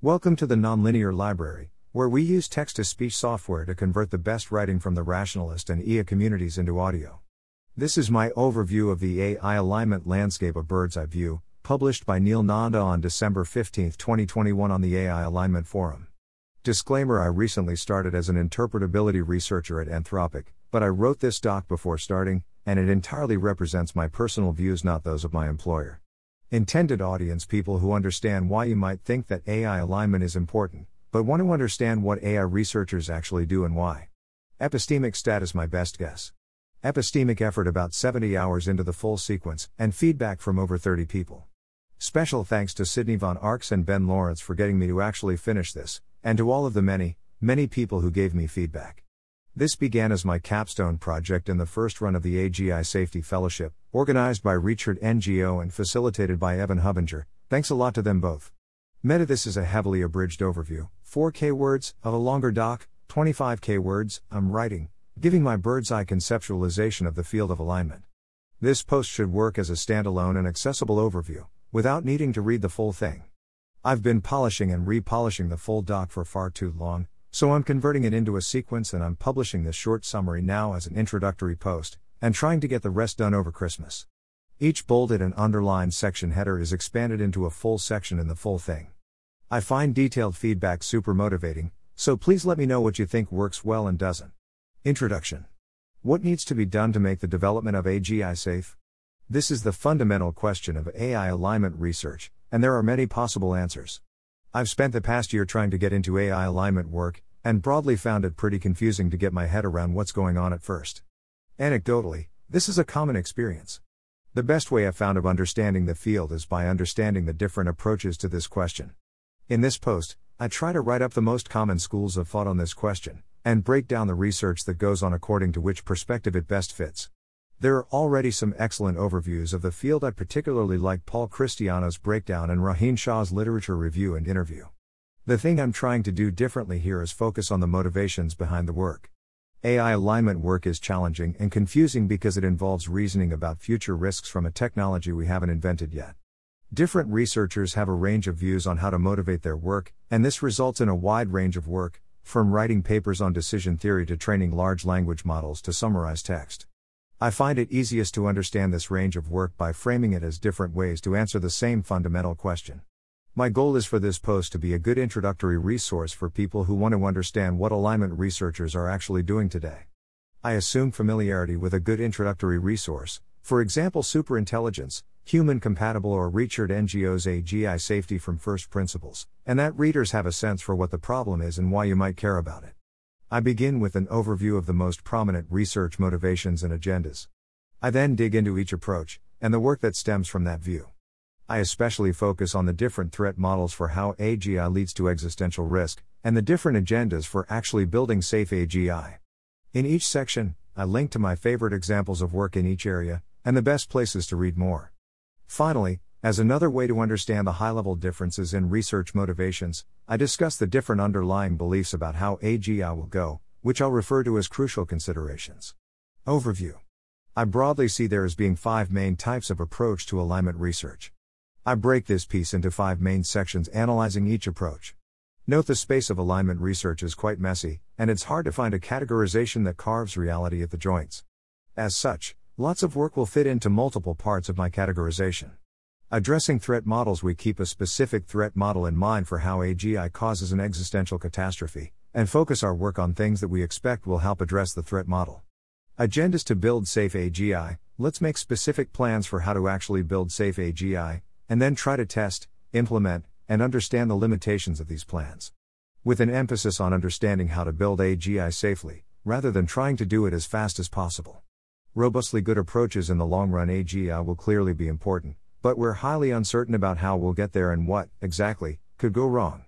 Welcome to the Nonlinear Library, where we use text to speech software to convert the best writing from the rationalist and EA communities into audio. This is my overview of the AI alignment landscape of Bird's Eye View, published by Neel Nanda on December 15, 2021, on the AI Alignment Forum. Disclaimer I recently started as an interpretability researcher at Anthropic, but I wrote this doc before starting, and it entirely represents my personal views, not those of my employer. Intended audience people who understand why you might think that AI alignment is important, but want to understand what AI researchers actually do and why. Epistemic status my best guess. Epistemic effort about 70 hours into the full sequence, and feedback from over 30 people. Special thanks to Sydney Von Arx and Ben Laurense for getting me to actually finish this, and to all of the many, many people who gave me feedback. This began as my capstone project in the first run of the AGI Safety Fellowship, organized by Richard NGO and facilitated by Evan Hubinger. Thanks a lot to them both. Meta this is a heavily abridged overview, 4K words, of a longer doc, 25K words, I'm writing, giving my bird's eye conceptualization of the field of alignment. This post should work as a standalone and accessible overview, without needing to read the full thing. I've been polishing and repolishing the full doc for far too long, so I'm converting it into a sequence and I'm publishing this short summary now as an introductory post, and trying to get the rest done over Christmas. Each bolded and underlined section header is expanded into a full section in the full thing. I find detailed feedback super motivating, so please let me know what you think works well and doesn't. Introduction What needs to be done to make the development of AGI safe? This is the fundamental question of AI alignment research, and there are many possible answers. I've spent the past year trying to get into AI alignment work, and broadly found it pretty confusing to get my head around what's going on at first. Anecdotally, this is a common experience. The best way I've found of understanding the field is by understanding the different approaches to this question. In this post, I try to write up the most common schools of thought on this question, and break down the research that goes on according to which perspective it best fits. There are already some excellent overviews of the field. I particularly like Paul Christiano's breakdown and Rohin Shah's literature review and interview. The thing I'm trying to do differently here is focus on the motivations behind the work. AI alignment work is challenging and confusing because it involves reasoning about future risks from a technology we haven't invented yet. Different researchers have a range of views on how to motivate their work, and this results in a wide range of work, from writing papers on decision theory to training large language models to summarize text. I find it easiest to understand this range of work by framing it as different ways to answer the same fundamental question. My goal is for this post to be a good introductory resource for people who want to understand what alignment researchers are actually doing today. I assume familiarity with a good introductory resource, for example, Superintelligence, Human Compatible, or Richard NGO's AGI Safety from First Principles, and that readers have a sense for what the problem is and why you might care about it. I begin with an overview of the most prominent research motivations and agendas. I then dig into each approach, and the work that stems from that view. I especially focus on the different threat models for how AGI leads to existential risk, and the different agendas for actually building safe AGI. In each section, I link to my favorite examples of work in each area, and the best places to read more. Finally, as another way to understand the high level differences in research motivations, I discuss the different underlying beliefs about how AGI will go, which I'll refer to as crucial considerations. Overview I broadly see there as being five main types of approach to alignment research. I break this piece into five main sections analyzing each approach. Note the space of alignment research is quite messy, and it's hard to find a categorization that carves reality at the joints. As such, lots of work will fit into multiple parts of my categorization. Addressing threat models, we keep a specific threat model in mind for how AGI causes an existential catastrophe, and focus our work on things that we expect will help address the threat model. Agendas to build safe AGI let's make specific plans for how to actually build safe AGI, and then try to test, implement, and understand the limitations of these plans. With an emphasis on understanding how to build AGI safely, rather than trying to do it as fast as possible. Robustly good approaches in the long run AGI will clearly be important, but we're highly uncertain about how we'll get there and what, exactly, could go wrong.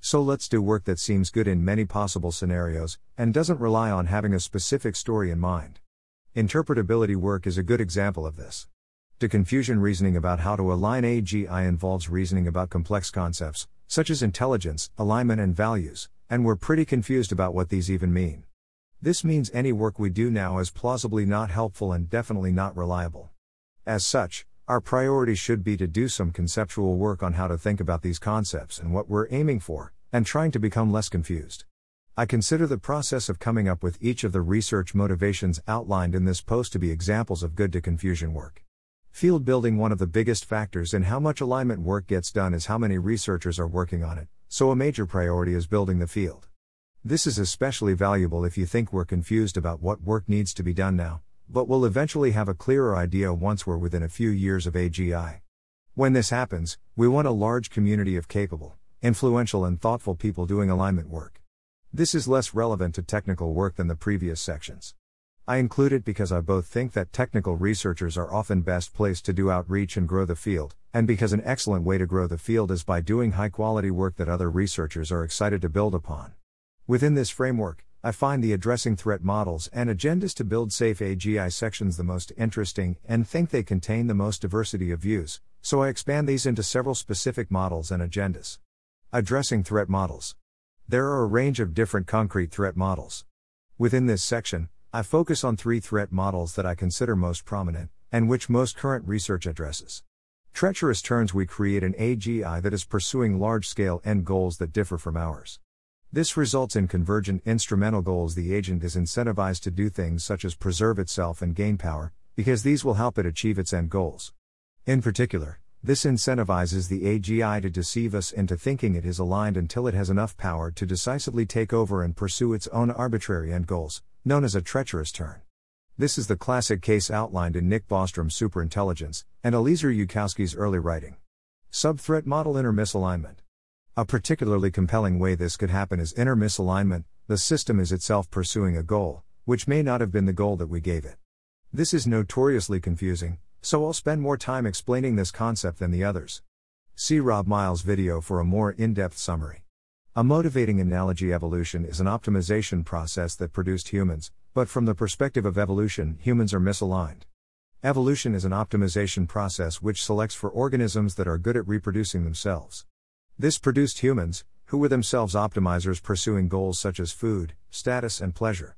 So let's do work that seems good in many possible scenarios, and doesn't rely on having a specific story in mind. Interpretability work is a good example of this. Deconfusion reasoning about how to align AGI involves reasoning about complex concepts, such as intelligence, alignment, and values, and we're pretty confused about what these even mean. This means any work we do now is plausibly not helpful and definitely not reliable. As such, Our priority should be to do some conceptual work on how to think about these concepts and what we're aiming for, and trying to become less confused. I consider the process of coming up with each of the research motivations outlined in this post to be examples of good deconfusion work. Field building One of the biggest factors in how much alignment work gets done is how many researchers are working on it, so a major priority is building the field. This is especially valuable if you think we're confused about what work needs to be done now, but we'll eventually have a clearer idea once we're within a few years of AGI. When this happens, we want a large community of capable, influential, and thoughtful people doing alignment work. This is less relevant to technical work than the previous sections. I include it because I both think that technical researchers are often best placed to do outreach and grow the field, and because an excellent way to grow the field is by doing high quality work that other researchers are excited to build upon. Within this framework, I find the addressing threat models and agendas to build safe AGI sections the most interesting and think they contain the most diversity of views, so I expand these into several specific models and agendas. Addressing threat models. There are a range of different concrete threat models. Within this section, I focus on three threat models that I consider most prominent, and which most current research addresses. Treacherous turns we create an AGI that is pursuing large scale end goals that differ from ours. This results in convergent instrumental goals. The agent is incentivized to do things such as preserve itself and gain power, because these will help it achieve its end goals. In particular, this incentivizes the AGI to deceive us into thinking it is aligned until it has enough power to decisively take over and pursue its own arbitrary end goals, known as a treacherous turn. This is the classic case outlined in Nick Bostrom's Superintelligence and Eliezer Yudkowsky's early writing. Subthreat model inner misalignment. A particularly compelling way this could happen is inner misalignment, the system is itself pursuing a goal, which may not have been the goal that we gave it. This is notoriously confusing, so I'll spend more time explaining this concept than the others. See Rob Miles' video for a more in depth summary. A motivating analogy evolution is an optimization process that produced humans, but from the perspective of evolution, humans are misaligned. Evolution is an optimization process which selects for organisms that are good at reproducing themselves. This produced humans, who were themselves optimizers pursuing goals such as food, status, and pleasure.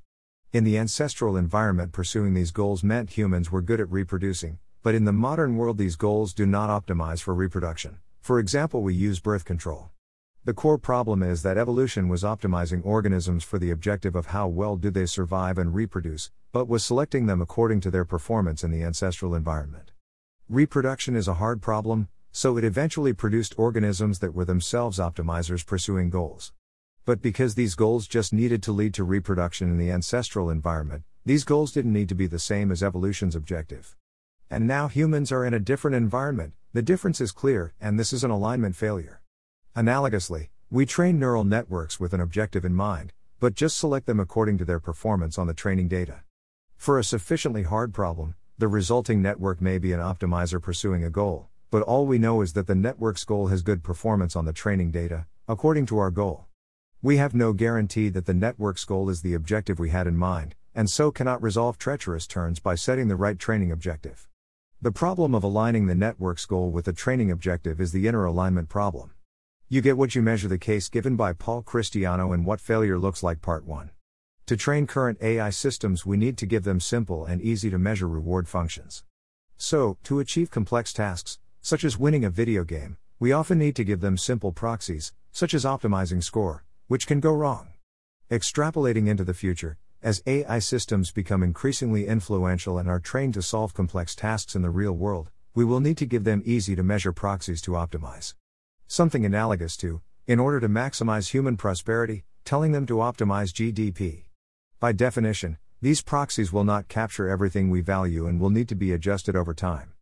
In the ancestral environment, pursuing these goals meant humans were good at reproducing, but in the modern world, these goals do not optimize for reproduction. For example, we use birth control. The core problem is that evolution was optimizing organisms for the objective of how well do they survive and reproduce, but was selecting them according to their performance in the ancestral environment. Reproduction is a hard problem, so it eventually produced organisms that were themselves optimizers pursuing goals. But because these goals just needed to lead to reproduction in the ancestral environment, these goals didn't need to be the same as evolution's objective. And now humans are in a different environment, the difference is clear, and this is an alignment failure. Analogously, we train neural networks with an objective in mind, but just select them according to their performance on the training data. For a sufficiently hard problem, the resulting network may be an optimizer pursuing a goal, but all we know is that the network's goal has good performance on the training data, according to our goal. We have no guarantee that the network's goal is the objective we had in mind, and so cannot resolve treacherous turns by setting the right training objective. The problem of aligning the network's goal with the training objective is the inner alignment problem. You get what you measure the case given by Paul Christiano in What Failure Looks Like Part 1. To train current AI systems, we need to give them simple and easy to measure reward functions. So, to achieve complex tasks, such as winning a video game, we often need to give them simple proxies, such as optimizing score, which can go wrong. Extrapolating into the future, as AI systems become increasingly influential and are trained to solve complex tasks in the real world, we will need to give them easy to measure proxies to optimize. Something analogous to, in order to maximize human prosperity, telling them to optimize GDP. By definition, these proxies will not capture everything we value and will need to be adjusted over time.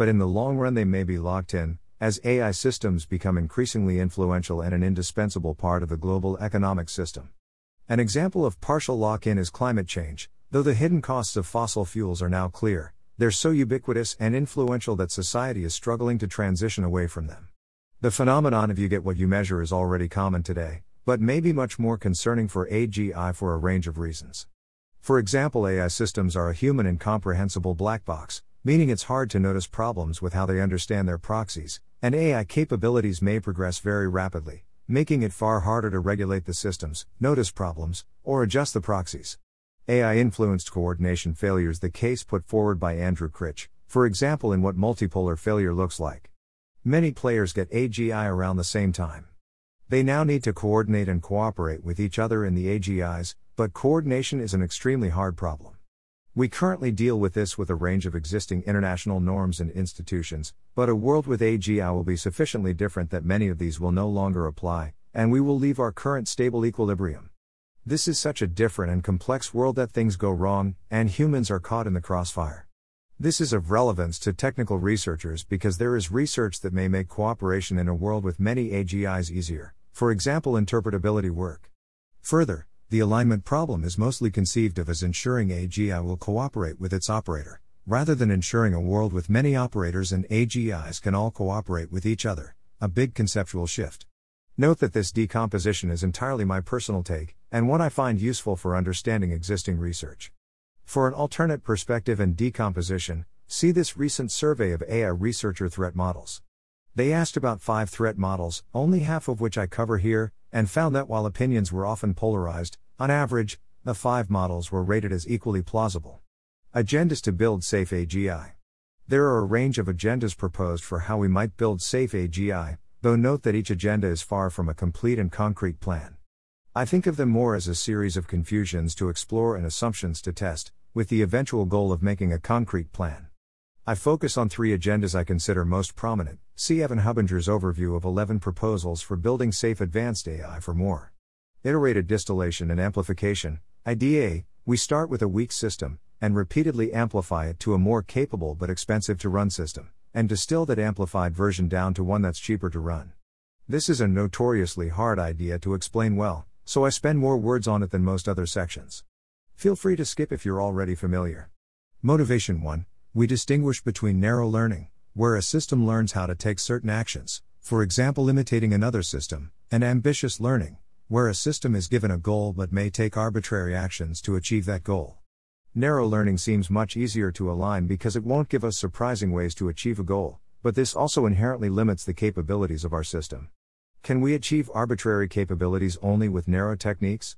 But in the long run, they may be locked in, as AI systems become increasingly influential and an indispensable part of the global economic system. An example of partial lock in is climate change, though the hidden costs of fossil fuels are now clear, they're so ubiquitous and influential that society is struggling to transition away from them. The phenomenon of you get what you measure is already common today, but may be much more concerning for AGI for a range of reasons. For example, AI systems are a human incomprehensible black box, meaning it's hard to notice problems with how they understand their proxies, and AI capabilities may progress very rapidly, making it far harder to regulate the systems, notice problems, or adjust the proxies. AI influenced coordination failures, the case put forward by Andrew Critch, for example, in what multipolar failure looks like. Many players get AGI around the same time. They now need to coordinate and cooperate with each other in the AGIs, but coordination is an extremely hard problem. We currently deal with this with a range of existing international norms and institutions, but a world with AGI will be sufficiently different that many of these will no longer apply, and we will leave our current stable equilibrium. This is such a different and complex world that things go wrong, and humans are caught in the crossfire. This is of relevance to technical researchers because there is research that may make cooperation in a world with many AGIs easier, for example, interpretability work. Further, the alignment problem is mostly conceived of as ensuring AGI will cooperate with its operator, rather than ensuring a world with many operators and AGIs can all cooperate with each other, a big conceptual shift. Note that this decomposition is entirely my personal take, and one I find useful for understanding existing research. For an alternate perspective and decomposition, see this recent survey of AI researcher threat models. They asked about five threat models, only half of which I cover here, and found that while opinions were often polarized, on average, the five models were rated as equally plausible. Agendas to build safe AGI. There are a range of agendas proposed for how we might build safe AGI, though note that each agenda is far from a complete and concrete plan. I think of them more as a series of confusions to explore and assumptions to test, with the eventual goal of making a concrete plan. I focus on three agendas I consider most prominent. See Evan Hubinger's overview of 11 proposals for building safe advanced AI for more. Iterated distillation and amplification. IDA, we start with a weak system, and repeatedly amplify it to a more capable but expensive to run system, and distill that amplified version down to one that's cheaper to run. This is a notoriously hard idea to explain well, so I spend more words on it than most other sections. Feel free to skip if you're already familiar. Motivation 1 we distinguish between narrow learning, where a system learns how to take certain actions, for example, imitating another system, and ambitious learning, where a system is given a goal but may take arbitrary actions to achieve that goal. Narrow learning seems much easier to align because it won't give us surprising ways to achieve a goal, but this also inherently limits the capabilities of our system. Can we achieve arbitrary capabilities only with narrow techniques?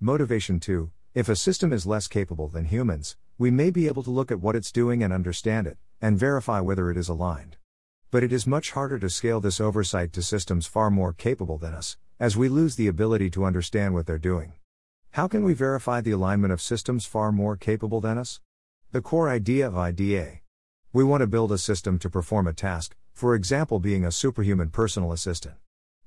Motivation 2 If a system is less capable than humans, we may be able to look at what it's doing and understand it, and verify whether it is aligned. But it is much harder to scale this oversight to systems far more capable than us, as we lose the ability to understand what they're doing. How can we verify the alignment of systems far more capable than us? The core idea of IDA. We want to build a system to perform a task, for example, being a superhuman personal assistant.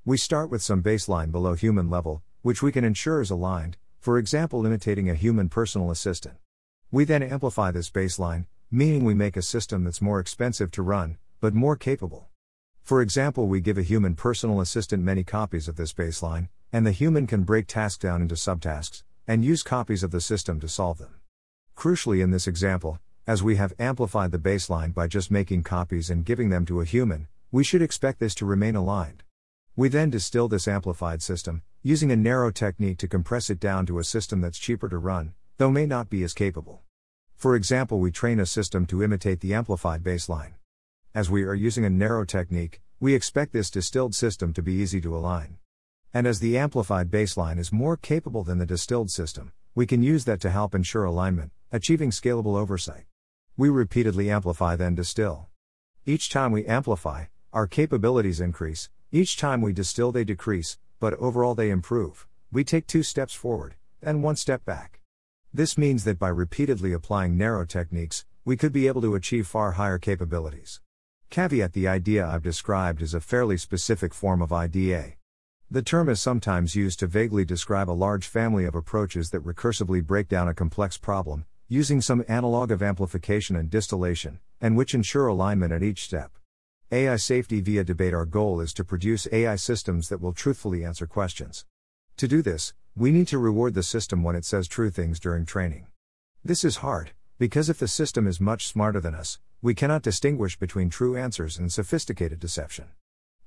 We start with some baseline below human level, which we can ensure is aligned, for example, imitating a human personal assistant. We then amplify this baseline, meaning we make a system that's more expensive to run, but more capable. For example, we give a human personal assistant many copies of this baseline, and the human can break tasks down into subtasks, and use copies of the system to solve them. Crucially, in this example, as we have amplified the baseline by just making copies and giving them to a human, we should expect this to remain aligned. We then distill this amplified system, using a narrow technique to compress it down to a system that's cheaper to run, though may not be as capable. For example, we train a system to imitate the amplified baseline. As we are using a narrow technique, we expect this distilled system to be easy to align. And as the amplified baseline is more capable than the distilled system, we can use that to help ensure alignment, achieving scalable oversight. We repeatedly amplify then distill. Each time we amplify, our capabilities increase, each time we distill they decrease, but overall they improve. We take two steps forward, then one step back. This means that by repeatedly applying narrow techniques, we could be able to achieve far higher capabilities. Caveat The idea I've described is a fairly specific form of IDA. The term is sometimes used to vaguely describe a large family of approaches that recursively break down a complex problem, using some analog of amplification and distillation, and which ensure alignment at each step. AI safety via debate Our goal is to produce AI systems that will truthfully answer questions. To do this, we need to reward the system when it says true things during training. This is hard, because if the system is much smarter than us, we cannot distinguish between true answers and sophisticated deception.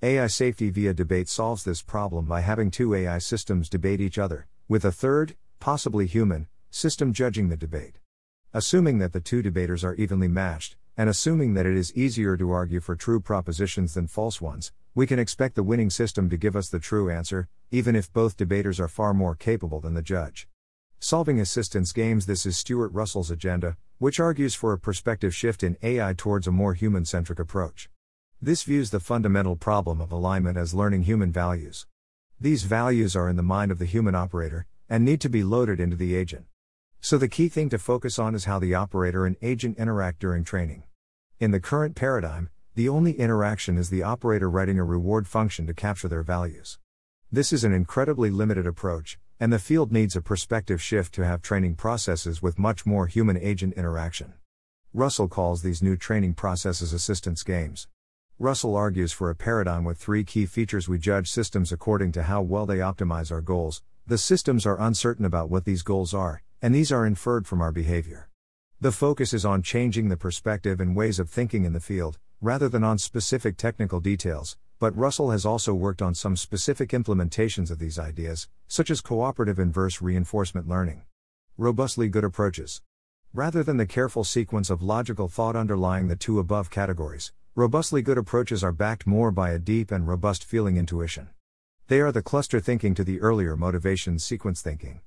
AI safety via debate solves this problem by having two AI systems debate each other, with a third, possibly human, system judging the debate. Assuming that the two debaters are evenly matched, and assuming that it is easier to argue for true propositions than false ones, we can expect the winning system to give us the true answer, even if both debaters are far more capable than the judge. Solving assistance games This is Stuart Russell's agenda, which argues for a perspective shift in AI towards a more human centric approach. This views the fundamental problem of alignment as learning human values. These values are in the mind of the human operator, and need to be loaded into the agent. So the key thing to focus on is how the operator and agent interact during training. In the current paradigm, the only interaction is the operator writing a reward function to capture their values. This is an incredibly limited approach, and the field needs a perspective shift to have training processes with much more human agent interaction. Russell calls these new training processes assistance games. Russell argues for a paradigm with three key features we judge systems according to how well they optimize our goals. The systems are uncertain about what these goals are, and these are inferred from our behavior. The focus is on changing the perspective and ways of thinking in the field, rather than on specific technical details, but Russell has also worked on some specific implementations of these ideas, such as cooperative inverse reinforcement learning. Robustly good approaches. Rather than the careful sequence of logical thought underlying the two above categories, Robustly good approaches are backed more by a deep and robust feeling intuition. They are the cluster thinking to the earlier motivation sequence thinking.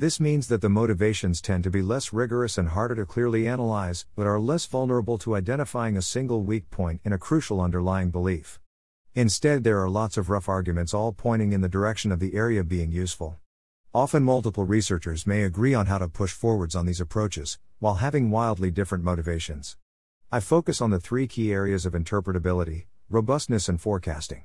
This means that the motivations tend to be less rigorous and harder to clearly analyze, but are less vulnerable to identifying a single weak point in a crucial underlying belief. Instead, there are lots of rough arguments all pointing in the direction of the area being useful. Often, multiple researchers may agree on how to push forwards on these approaches, while having wildly different motivations. I focus on the three key areas of interpretability, robustness, and forecasting.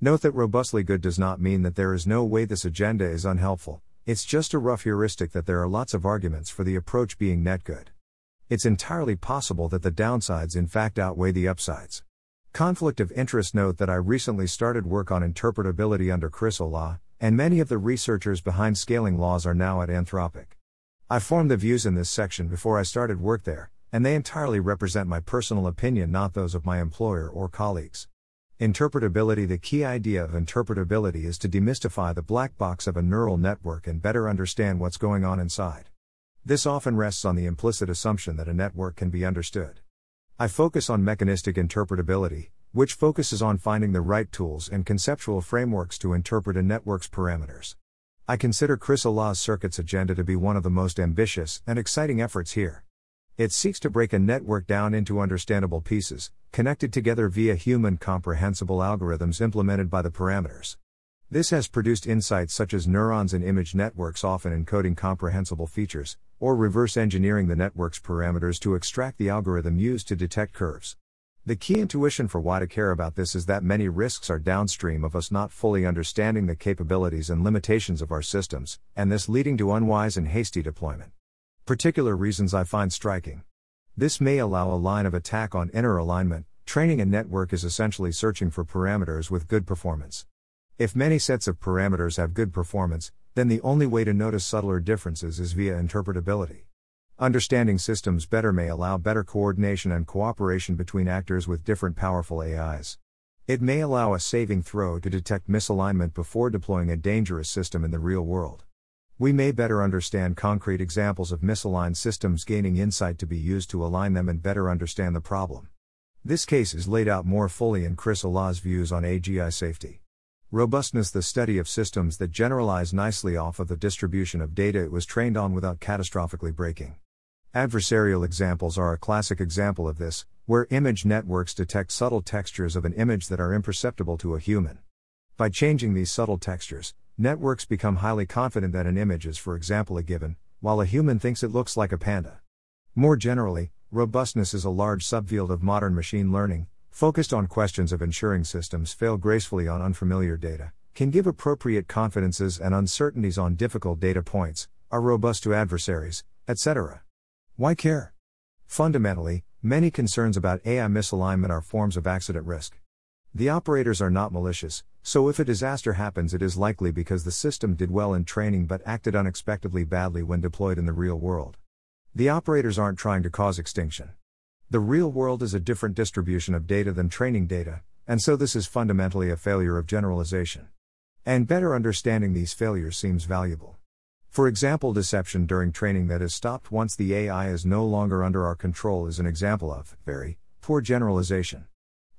Note that robustly good does not mean that there is no way this agenda is unhelpful, it's just a rough heuristic that there are lots of arguments for the approach being net good. It's entirely possible that the downsides in fact outweigh the upsides. Conflict of interest Note that I recently started work on interpretability under Chris Olah, and many of the researchers behind scaling laws are now at Anthropic. I formed the views in this section before I started work there, and they entirely represent my personal opinion, not those of my employer or colleagues. Interpretability The key idea of interpretability is to demystify the black box of a neural network and better understand what's going on inside. This often rests on the implicit assumption that a network can be understood. I focus on mechanistic interpretability, which focuses on finding the right tools and conceptual frameworks to interpret a network's parameters. I consider Chris Olah's circuits agenda to be one of the most ambitious and exciting efforts here. It seeks to break a network down into understandable pieces, connected together via human comprehensible algorithms implemented by the parameters. This has produced insights such as neurons in image networks often encoding comprehensible features, or reverse engineering the network's parameters to extract the algorithm used to detect curves. The key intuition for why to care about this is that many risks are downstream of us not fully understanding the capabilities and limitations of our systems, and this leading to unwise and hasty deployment. Particular reasons I find striking. This may allow a line of attack on inner alignment. Training a network is essentially searching for parameters with good performance. If many sets of parameters have good performance, then the only way to notice subtler differences is via interpretability. Understanding systems better may allow better coordination and cooperation between actors with different powerful AIs. It may allow a saving throw to detect misalignment before deploying a dangerous system in the real world. We may better understand concrete examples of misaligned systems gaining insight to be used to align them and better understand the problem. This case is laid out more fully in Chris Olah's views on AGI safety. Robustness the study of systems that generalize nicely off of the distribution of data it was trained on without catastrophically breaking. Adversarial examples are a classic example of this, where image networks detect subtle textures of an image that are imperceptible to a human. By changing these subtle textures, Networks become highly confident that an image is, for example, a given, while a human thinks it looks like a panda. More generally, robustness is a large subfield of modern machine learning, focused on questions of ensuring systems fail gracefully on unfamiliar data, can give appropriate confidences and uncertainties on difficult data points, are robust to adversaries, etc. Why care? Fundamentally, many concerns about AI misalignment are forms of accident risk. The operators are not malicious, so if a disaster happens, it is likely because the system did well in training but acted unexpectedly badly when deployed in the real world. The operators aren't trying to cause extinction. The real world is a different distribution of data than training data, and so this is fundamentally a failure of generalization. And better understanding these failures seems valuable. For example, deception during training that is stopped once the AI is no longer under our control is an example of very poor generalization.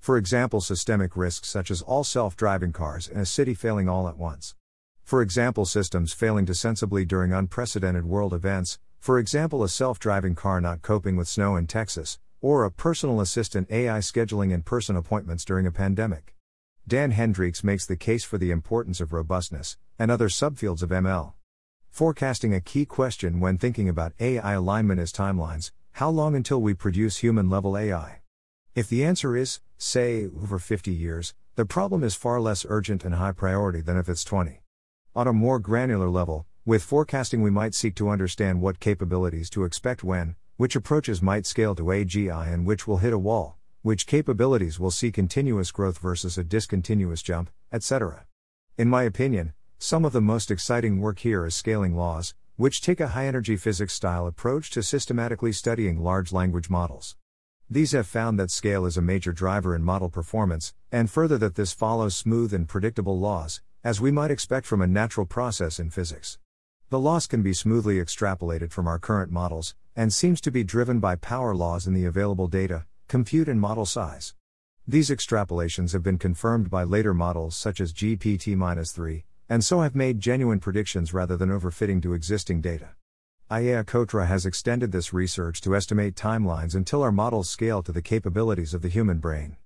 For example, systemic risks such as all self driving cars in a city failing all at once. For example, systems failing to sensibly during unprecedented world events, For example, a self driving car not coping with snow in Texas, or a personal assistant AI scheduling in person appointments during a pandemic. Dan Hendrycks makes the case for the importance of robustness, and other subfields of ML. Forecasting a key question when thinking about AI alignment is timelines how long until we produce human level AI? If the answer is, say, over 50 years, the problem is far less urgent and high priority than if it's 20. On a more granular level, with forecasting, we might seek to understand what capabilities to expect when, which approaches might scale to AGI and which will hit a wall, which capabilities will see continuous growth versus a discontinuous jump, etc. In my opinion, some of the most exciting work here is scaling laws, which take a high energy physics style approach to systematically studying large language models. These have found that scale is a major driver in model performance, and further that this follows smooth and predictable laws, as we might expect from a natural process in physics. The loss can be smoothly extrapolated from our current models, and seems to be driven by power laws in the available data, compute, and model size. These extrapolations have been confirmed by later models such as GPT 3, and so have made genuine predictions rather than overfitting to existing data. Ajeya Cotra has extended this research to estimate timelines until our models scale to the capabilities of the human brain.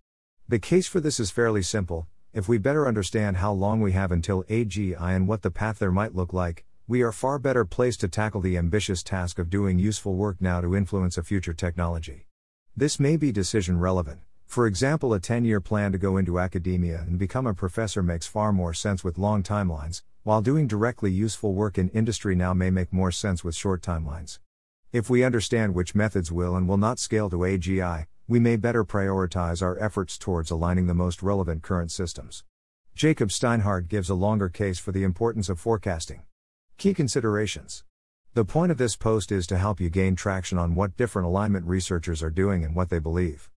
The case for this is fairly simple if we better understand how long we have until AGI and what the path there might look like, we are far better placed to tackle the ambitious task of doing useful work now to influence a future technology. This may be decision relevant. For example, a 10 year plan to go into academia and become a professor makes far more sense with long timelines, while doing directly useful work in industry now may make more sense with short timelines. If we understand which methods will and will not scale to AGI, we may better prioritize our efforts towards aligning the most relevant current systems. Jacob Steinhardt gives a longer case for the importance of forecasting. Key considerations. The point of this post is to help you gain traction on what different alignment researchers are doing and what they believe.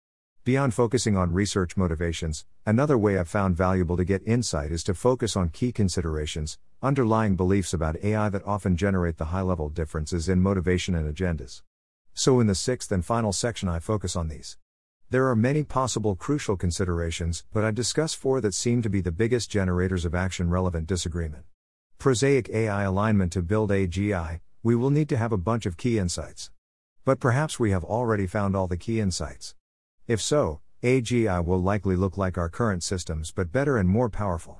Beyond focusing on research motivations, another way I've found valuable to get insight is to focus on key considerations, underlying beliefs about AI that often generate the high level differences in motivation and agendas. So, in the sixth and final section, I focus on these. There are many possible crucial considerations, but I discuss four that seem to be the biggest generators of action relevant disagreement prosaic AI alignment to build AGI, we will need to have a bunch of key insights. But perhaps we have already found all the key insights. If so, AGI will likely look like our current systems but better and more powerful.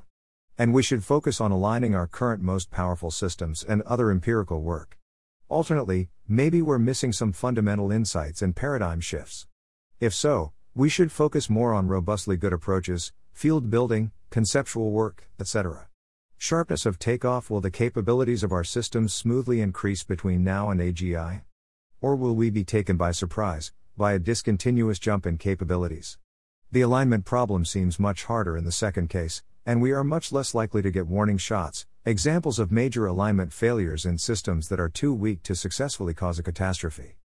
And we should focus on aligning our current most powerful systems and other empirical work. Alternately, maybe we're missing some fundamental insights and paradigm shifts. If so, we should focus more on robustly good approaches, field building, conceptual work, etc. Sharpness of takeoff Will the capabilities of our systems smoothly increase between now and AGI? Or will we be taken by surprise, by a discontinuous jump in capabilities? The alignment problem seems much harder in the second case, and we are much less likely to get warning shots, examples of major alignment failures in systems that are too weak to successfully cause a catastrophe.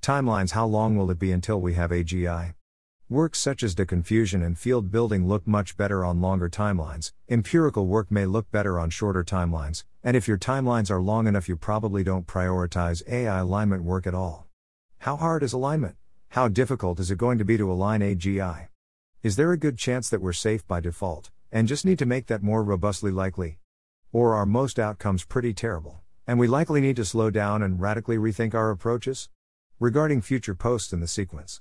Timelines How long will it be until we have AGI? Works such as deconfusion and field building look much better on longer timelines, empirical work may look better on shorter timelines, and if your timelines are long enough, you probably don't prioritize AI alignment work at all. How hard is alignment? How difficult is it going to be to align AGI? Is there a good chance that we're safe by default, and just need to make that more robustly likely? Or are most outcomes pretty terrible, and we likely need to slow down and radically rethink our approaches? Regarding future posts in the sequence.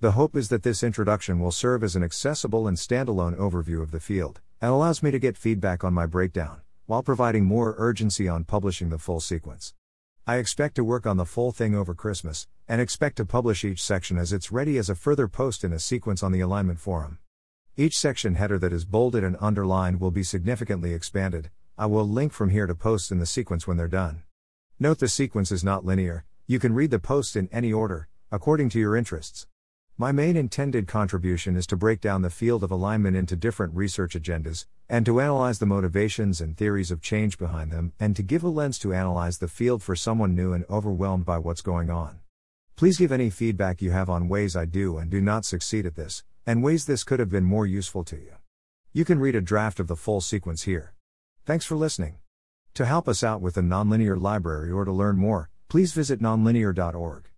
The hope is that this introduction will serve as an accessible and standalone overview of the field, and allows me to get feedback on my breakdown, while providing more urgency on publishing the full sequence. I expect to work on the full thing over Christmas, and expect to publish each section as it's ready as a further post in a sequence on the Alignment Forum. Each section header that is bolded and underlined will be significantly expanded. I will link from here to posts in the sequence when they're done. Note the sequence is not linear, you can read the posts in any order, according to your interests. My main intended contribution is to break down the field of alignment into different research agendas, and to analyze the motivations and theories of change behind them, and to give a lens to analyze the field for someone new and overwhelmed by what's going on. Please give any feedback you have on ways I do and do not succeed at this, and ways this could have been more useful to you. You can read a draft of the full sequence here. Thanks for listening. To help us out with the Nonlinear Library or to learn more, please visit nonlinear.org.